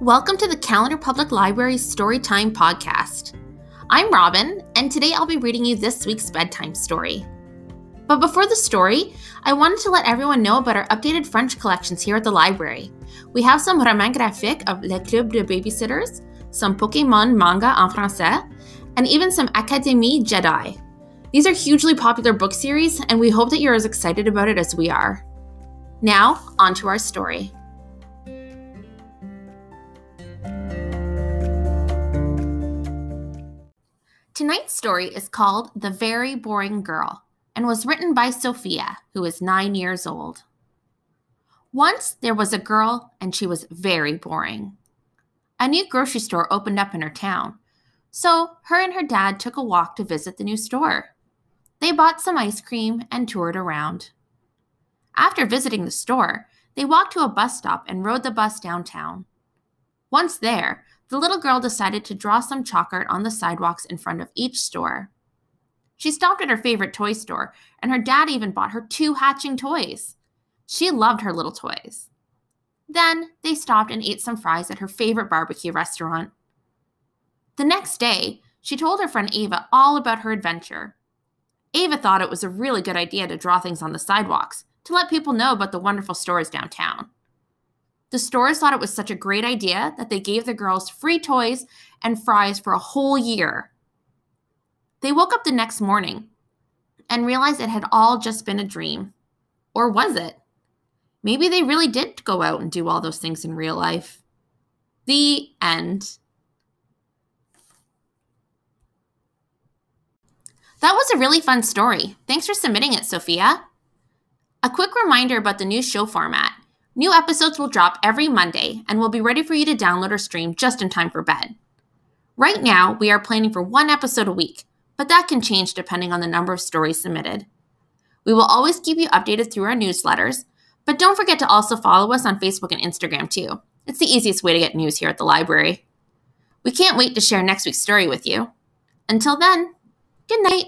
Welcome to the Calendar Public Library's Storytime podcast. I'm Robin, and today I'll be reading you this week's bedtime story. But before the story, I wanted to let everyone know about our updated French collections here at the library. We have some Roman graphiques of Le Club de Babysitters, some Pokemon manga en français, and even some Académie Jedi. These are hugely popular book series, and we hope that you're as excited about it as we are. Now, on to our story. Tonight's story is called The Very Boring Girl and was written by Sophia, who is nine years old. Once there was a girl, and she was very boring. A new grocery store opened up in her town, so her and her dad took a walk to visit the new store. They bought some ice cream and toured around. After visiting the store, they walked to a bus stop and rode the bus downtown. Once there, the little girl decided to draw some chalk art on the sidewalks in front of each store. She stopped at her favorite toy store, and her dad even bought her two hatching toys. She loved her little toys. Then they stopped and ate some fries at her favorite barbecue restaurant. The next day, she told her friend Ava all about her adventure. Ava thought it was a really good idea to draw things on the sidewalks to let people know about the wonderful stores downtown. The stores thought it was such a great idea that they gave the girls free toys and fries for a whole year. They woke up the next morning and realized it had all just been a dream. Or was it? Maybe they really did go out and do all those things in real life. The end. That was a really fun story. Thanks for submitting it, Sophia. A quick reminder about the new show format. New episodes will drop every Monday and will be ready for you to download or stream just in time for bed. Right now, we are planning for one episode a week, but that can change depending on the number of stories submitted. We will always keep you updated through our newsletters, but don't forget to also follow us on Facebook and Instagram too. It's the easiest way to get news here at the library. We can't wait to share next week's story with you. Until then, good night.